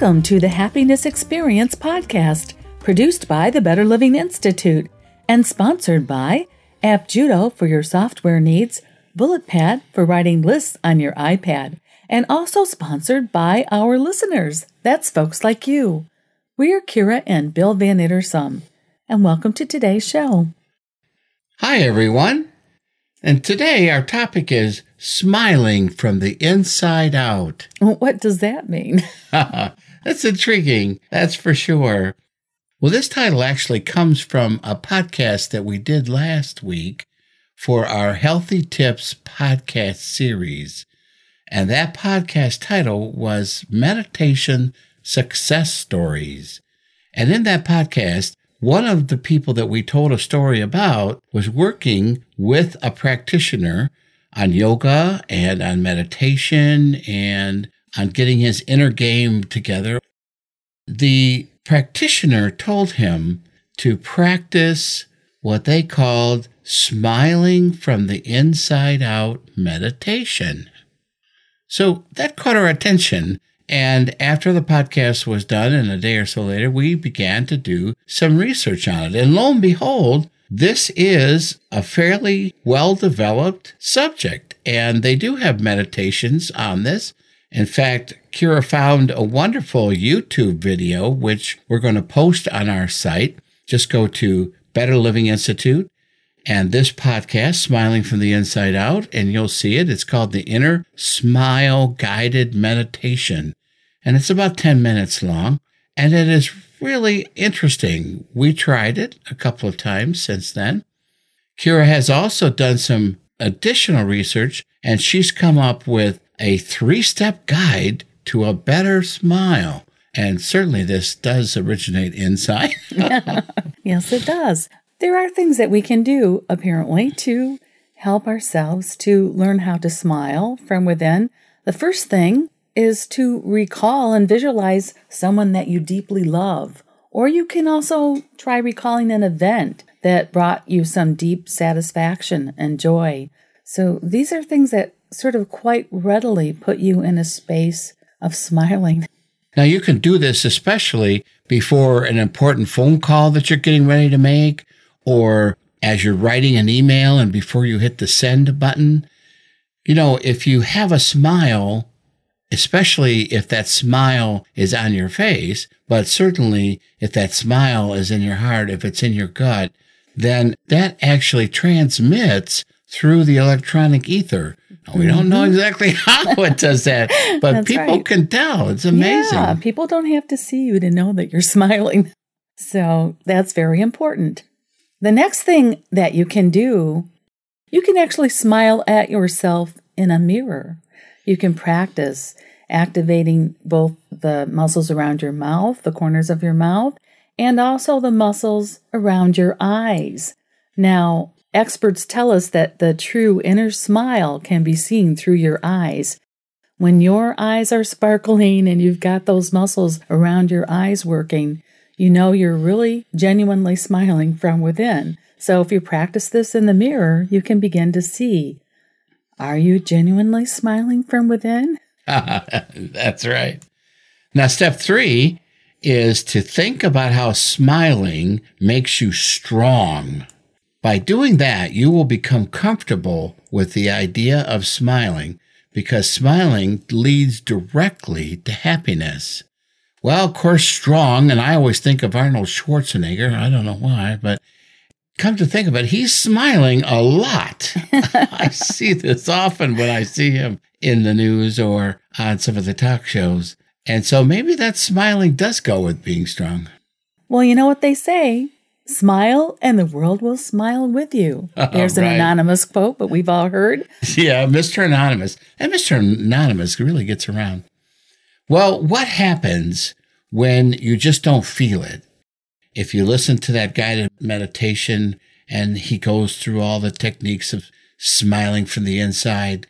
Welcome to the Happiness Experience podcast, produced by the Better Living Institute and sponsored by AppJudo for your software needs, BulletPad for writing lists on your iPad, and also sponsored by our listeners. That's folks like you. We are Kira and Bill Van Ittersum, and welcome to today's show. Hi, everyone. And today our topic is smiling from the inside out. What does that mean? That's intriguing, that's for sure. Well, this title actually comes from a podcast that we did last week for our Healthy Tips podcast series. And that podcast title was Meditation Success Stories. And in that podcast, one of the people that we told a story about was working with a practitioner on yoga and on meditation and on getting his inner game together. The practitioner told him to practice what they called smiling from the inside out meditation. So that caught our attention. And after the podcast was done and a day or so later, we began to do some research on it. And lo and behold, this is a fairly well developed subject, and they do have meditations on this. In fact, Kira found a wonderful YouTube video, which we're going to post on our site. Just go to Better Living Institute and this podcast, Smiling from the Inside Out, and you'll see it. It's called the Inner Smile Guided Meditation, and it's about 10 minutes long, and it is really interesting. We tried it a couple of times since then. Kira has also done some additional research and she's come up with a three step guide to a better smile. And certainly this does originate inside. yes, it does. There are things that we can do, apparently, to help ourselves to learn how to smile from within. The first thing is to recall and visualize someone that you deeply love. Or you can also try recalling an event that brought you some deep satisfaction and joy. So these are things that sort of quite readily put you in a space of smiling. Now, you can do this especially before an important phone call that you're getting ready to make, or as you're writing an email and before you hit the send button. You know, if you have a smile especially if that smile is on your face, but certainly if that smile is in your heart, if it's in your gut, then that actually transmits through the electronic ether. We don't know mm-hmm. exactly how it does that, but people right. can tell. It's amazing. Yeah, people don't have to see you to know that you're smiling. So that's very important. The next thing that you can do, you can actually smile at yourself in a mirror. You can practice activating both the muscles around your mouth, the corners of your mouth, and also the muscles around your eyes. Now, experts tell us that the true inner smile can be seen through your eyes. When your eyes are sparkling and you've got those muscles around your eyes working, you know you're really genuinely smiling from within. So if you practice this in the mirror, you can begin to see are you genuinely smiling from within? That's right. Now, step three is to think about how smiling makes you strong. By doing that, you will become comfortable with the idea of smiling because smiling leads directly to happiness. Well, of course, strong, and I always think of Arnold Schwarzenegger. I don't know why, but come to think of it, he's smiling a lot. I see this often when I see him in the news or on some of the talk shows. And so maybe that smiling does go with being strong. Well, you know what they say smile and the world will smile with you. Oh, There's right. an anonymous quote, but we've all heard. Yeah, Mr. Anonymous. And Mr. Anonymous really gets around. Well, what happens when you just don't feel it? If you listen to that guided meditation and he goes through all the techniques of smiling from the inside,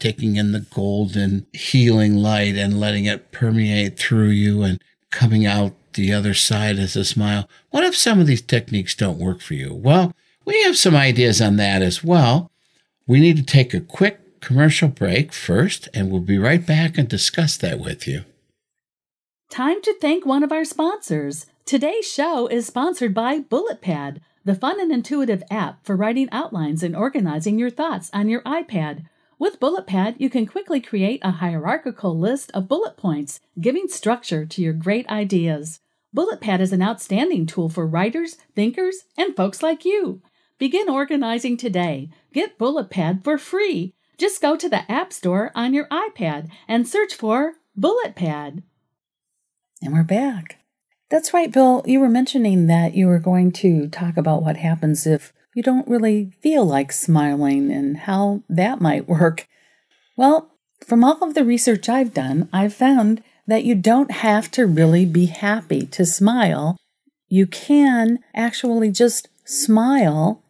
taking in the golden healing light and letting it permeate through you and coming out the other side as a smile. What if some of these techniques don't work for you? Well, we have some ideas on that as well. We need to take a quick commercial break first, and we'll be right back and discuss that with you. Time to thank one of our sponsors. Today's show is sponsored by BulletPad, the fun and intuitive app for writing outlines and organizing your thoughts on your iPad. With BulletPad, you can quickly create a hierarchical list of bullet points, giving structure to your great ideas. BulletPad is an outstanding tool for writers, thinkers, and folks like you. Begin organizing today. Get BulletPad for free. Just go to the App Store on your iPad and search for BulletPad. And we're back. That's right, Bill. You were mentioning that you were going to talk about what happens if you don't really feel like smiling and how that might work. Well, from all of the research I've done, I've found that you don't have to really be happy to smile. You can actually just smile,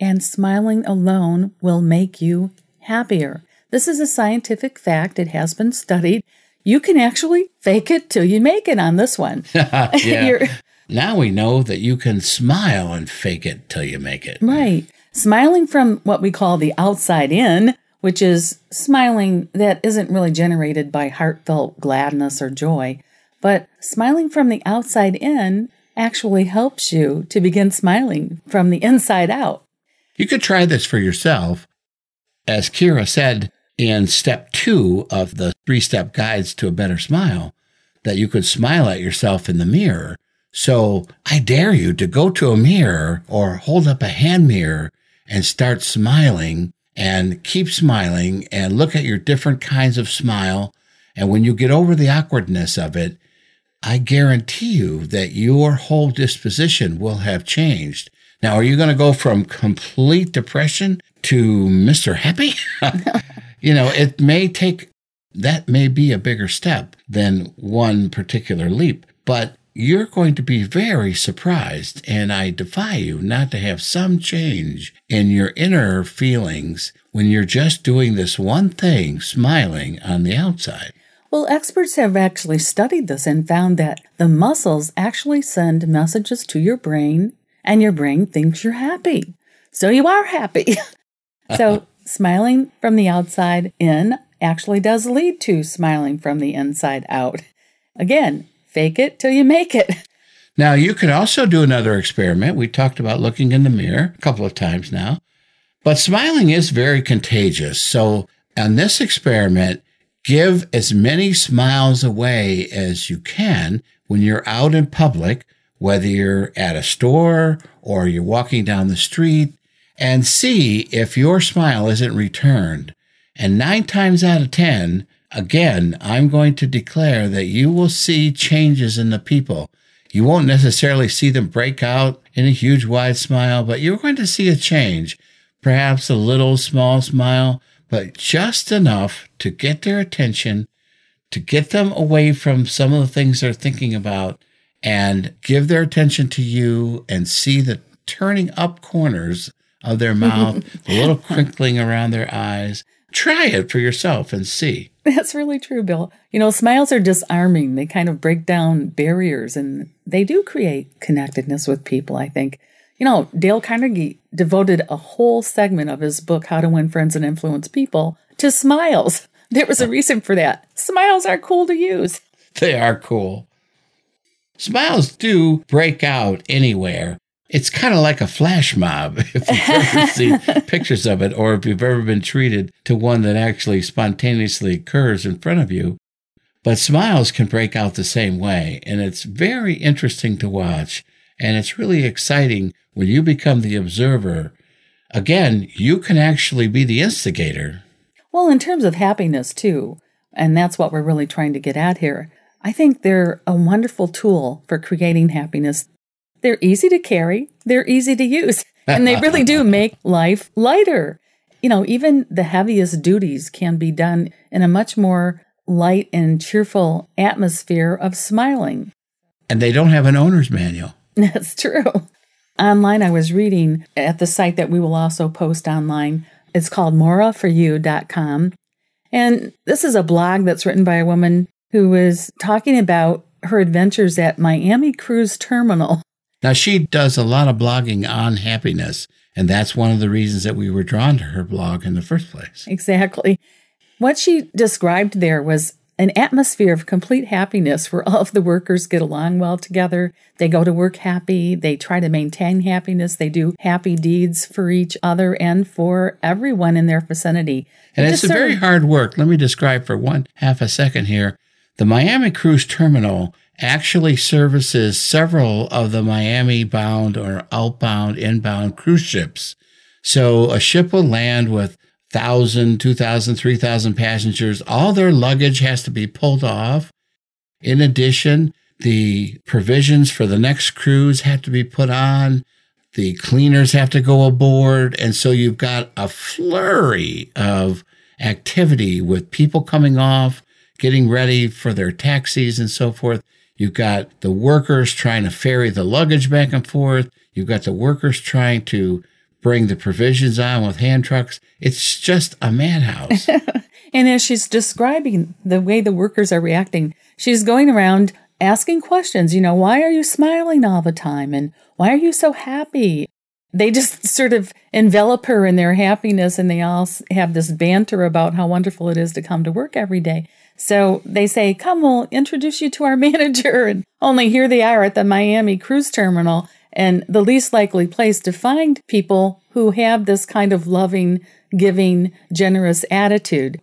and smiling alone will make you happier. This is a scientific fact. It has been studied you can actually fake it till you make it on this one. yeah. now we know that you can smile and fake it till you make it. Right. Smiling from what we call the outside in, which is smiling that isn't really generated by heartfelt gladness or joy, but smiling from the outside in actually helps you to begin smiling from the inside out. You could try this for yourself. As Kira said, in step two of the three step guides to a better smile that you could smile at yourself in the mirror. So I dare you to go to a mirror or hold up a hand mirror and start smiling and keep smiling and look at your different kinds of smile. And when you get over the awkwardness of it, I guarantee you that your whole disposition will have changed. Now, are you going to go from complete depression to Mr. Happy? you know, it may take, that may be a bigger step than one particular leap, but you're going to be very surprised. And I defy you not to have some change in your inner feelings when you're just doing this one thing, smiling on the outside. Well, experts have actually studied this and found that the muscles actually send messages to your brain, and your brain thinks you're happy. So you are happy. so smiling from the outside in actually does lead to smiling from the inside out. Again, fake it till you make it. Now, you could also do another experiment. We talked about looking in the mirror a couple of times now, but smiling is very contagious. So, on this experiment, give as many smiles away as you can when you're out in public, whether you're at a store or you're walking down the street and see if your smile isn't returned. And nine times out of 10, again, I'm going to declare that you will see changes in the people. You won't necessarily see them break out in a huge wide smile, but you're going to see a change. Perhaps a little small smile, but just enough to get their attention, to get them away from some of the things they're thinking about and give their attention to you and see the turning up corners of their mouth, the little crinkling around their eyes. Try it for yourself and see. That's really true, Bill. You know, smiles are disarming. They kind of break down barriers and they do create connectedness with people, I think. You know, Dale Carnegie devoted a whole segment of his book, How to Win Friends and Influence People, to smiles. There was a reason for that. Smiles are cool to use. They are cool. Smiles do break out anywhere. It's kind of like a flash mob if you've ever seen pictures of it or if you've ever been treated to one that actually spontaneously occurs in front of you. But smiles can break out the same way, and it's very interesting to watch. And it's really exciting when you become the observer. Again, you can actually be the instigator. Well, in terms of happiness, too, and that's what we're really trying to get at here. I think they're a wonderful tool for creating happiness they're easy to carry, they're easy to use, and they really do make life lighter. You know, even the heaviest duties can be done in a much more light and cheerful atmosphere of smiling. And they don't have an owner's manual. That's true. Online, I was reading at the site that we will also post online. It's called moraforyou.com. And this is a blog that's written by a woman who was talking about her adventures at Miami Cruise Terminal. Now, she does a lot of blogging on happiness, and that's one of the reasons that we were drawn to her blog in the first place. Exactly. What she described there was an atmosphere of complete happiness where all of the workers get along well together. They go to work happy. They try to maintain happiness. They do happy deeds for each other and for everyone in their vicinity. And It it's a very of- hard work. Let me describe for one half a second here. The Miami Cruise Terminal actually services several of the Miami bound or outbound, inbound cruise ships. So a ship will land with 1,000, 2,000, 3,000 passengers. All their luggage has to be pulled off. In addition, the provisions for the next cruise have to be put on. The cleaners have to go aboard. And so you've got a flurry of activity with people coming off, getting ready for their taxis and so forth. You've got the workers trying to ferry the luggage back and forth. You've got the workers trying to bring the provisions on with hand trucks. It's just a madhouse. And as she's describing the way the workers are reacting, she's going around asking questions. You know, why are you smiling all the time? And why are you so happy? They just sort of envelop her in their happiness and they all have this banter about how wonderful it is to come to work every day. So they say, Come, we'll introduce you to our manager. And only here they are at the Miami cruise terminal and the least likely place to find people who have this kind of loving, giving, generous attitude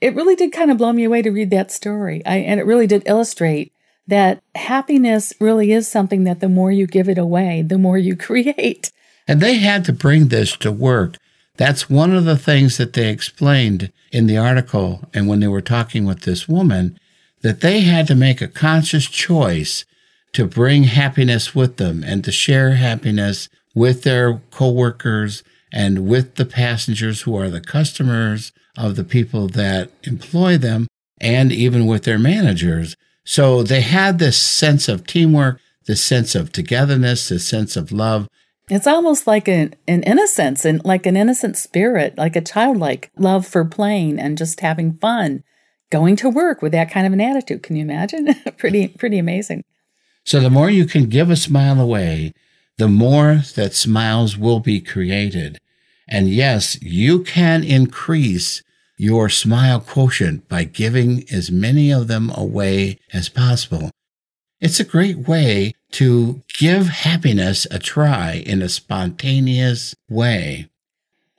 it really did kind of blow me away to read that story. I, and it really did illustrate that happiness really is something that the more you give it away, the more you create. And they had to bring this to work. That's one of the things that they explained in the article and when they were talking with this woman, that they had to make a conscious choice to bring happiness with them and to share happiness with their coworkers and with the passengers who are the customers of the people that employ them and even with their managers. So they had this sense of teamwork, this sense of togetherness, this sense of love. It's almost like an, an innocence and like an innocent spirit, like a childlike love for playing and just having fun, going to work with that kind of an attitude. Can you imagine? pretty, pretty amazing. So the more you can give a smile away, the more that smiles will be created. And yes, you can increase your smile quotient by giving as many of them away as possible. It's a great way to give happiness a try in a spontaneous way.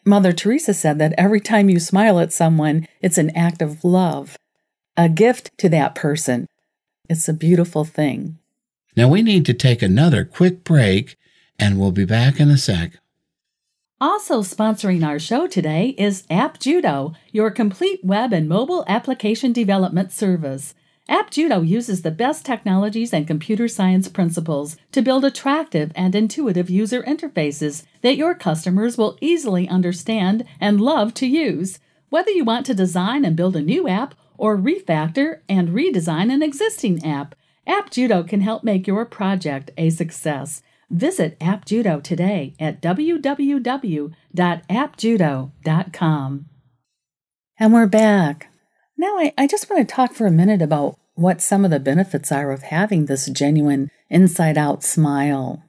Mother Teresa said that every time you smile at someone, it's an act of love, a gift to that person. It's a beautiful thing. Now we need to take another quick break and we'll be back in a sec. Also sponsoring our show today is App Judo, your complete web and mobile application development service. App Judo uses the best technologies and computer science principles to build attractive and intuitive user interfaces that your customers will easily understand and love to use. Whether you want to design and build a new app or refactor and redesign an existing app, AppJudo can help make your project a success. Visit AppJudo today at www.appjudo.com. And we're back. Now, I, I just want to talk for a minute about what some of the benefits are of having this genuine inside out smile.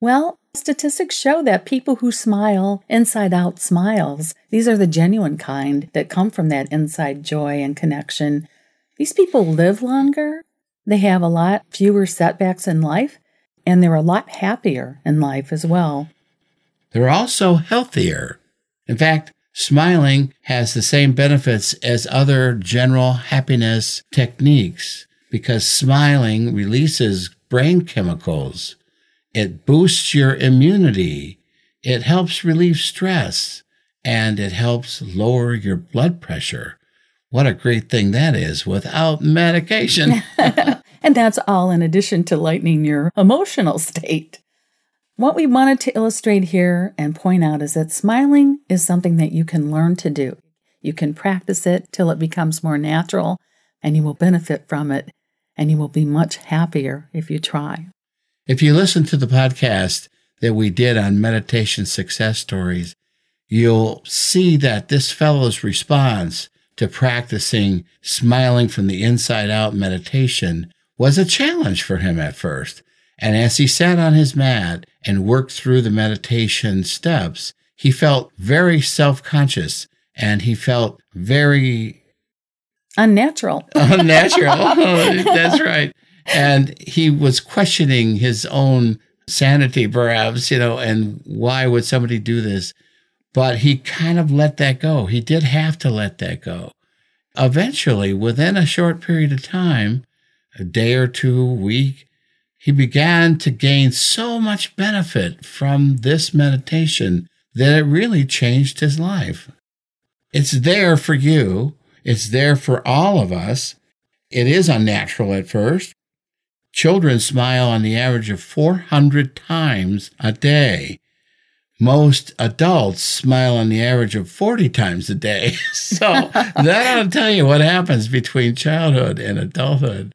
Well, statistics show that people who smile inside out smiles, these are the genuine kind that come from that inside joy and connection. These people live longer, they have a lot fewer setbacks in life, and they're a lot happier in life as well. They're also healthier. In fact, smiling has the same benefits as other general happiness techniques because smiling releases brain chemicals. It boosts your immunity. It helps relieve stress and it helps lower your blood pressure. What a great thing that is without medication. And that's all in addition to lightening your emotional state. What we wanted to illustrate here and point out is that smiling is something that you can learn to do. You can practice it till it becomes more natural, and you will benefit from it, and you will be much happier if you try. If you listen to the podcast that we did on meditation success stories, you'll see that this fellow's response to practicing smiling from the inside out meditation was a challenge for him at first. And as he sat on his mat and worked through the meditation steps, he felt very self conscious and he felt very Unnatural. Unnatural. Oh, that's right. And he was questioning his own sanity, perhaps, you know, and why would somebody do this? But he kind of let that go. He did have to let that go. Eventually, within a short period of time, a day or two, a week, he began to gain so much benefit from this meditation that it really changed his life. It's there for you. It's there for all of us. It is unnatural at first. Children smile on the average of 400 times a day. Most adults smile on the average of 40 times a day. so that ought to tell you what happens between childhood and adulthood.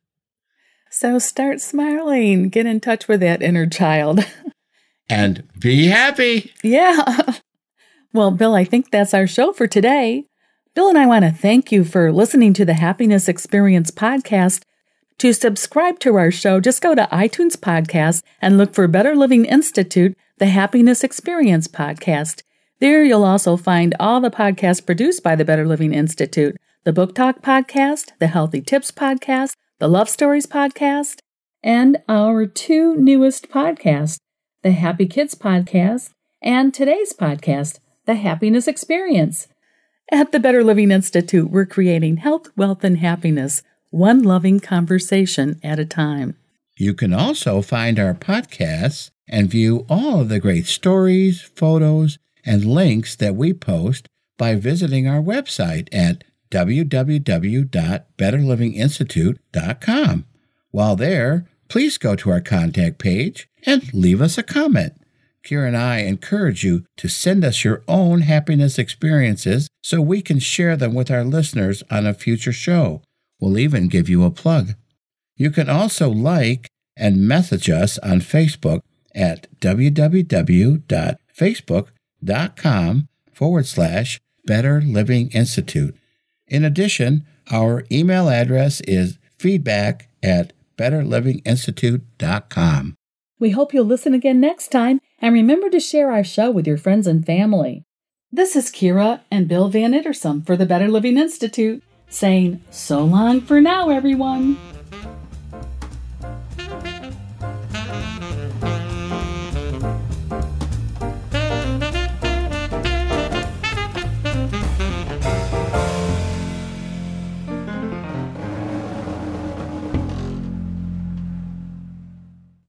So start smiling. Get in touch with that inner child. and be happy. Yeah. Well, Bill, I think that's our show for today. Bill and I want to thank you for listening to the Happiness Experience podcast. To subscribe to our show, just go to iTunes Podcast and look for Better Living Institute, the Happiness Experience podcast. There you'll also find all the podcasts produced by the Better Living Institute the Book Talk podcast, the Healthy Tips podcast, the Love Stories podcast, and our two newest podcasts, the Happy Kids podcast and today's podcast, The Happiness Experience. At the Better Living Institute, we're creating health, wealth, and happiness, one loving conversation at a time. You can also find our podcasts and view all of the great stories, photos, and links that we post by visiting our website at www.betterlivinginstitute.com. While there, please go to our contact page and leave us a comment. Kira and I encourage you to send us your own happiness experiences so we can share them with our listeners on a future show. We'll even give you a plug. You can also like and message us on Facebook at www.facebook.com forward slash Better Living Institute. In addition, our email address is feedback at betterlivinginstitute.com. We hope you'll listen again next time and remember to share our show with your friends and family. This is Kira and Bill Van Ittersum for the Better Living Institute saying so long for now, everyone.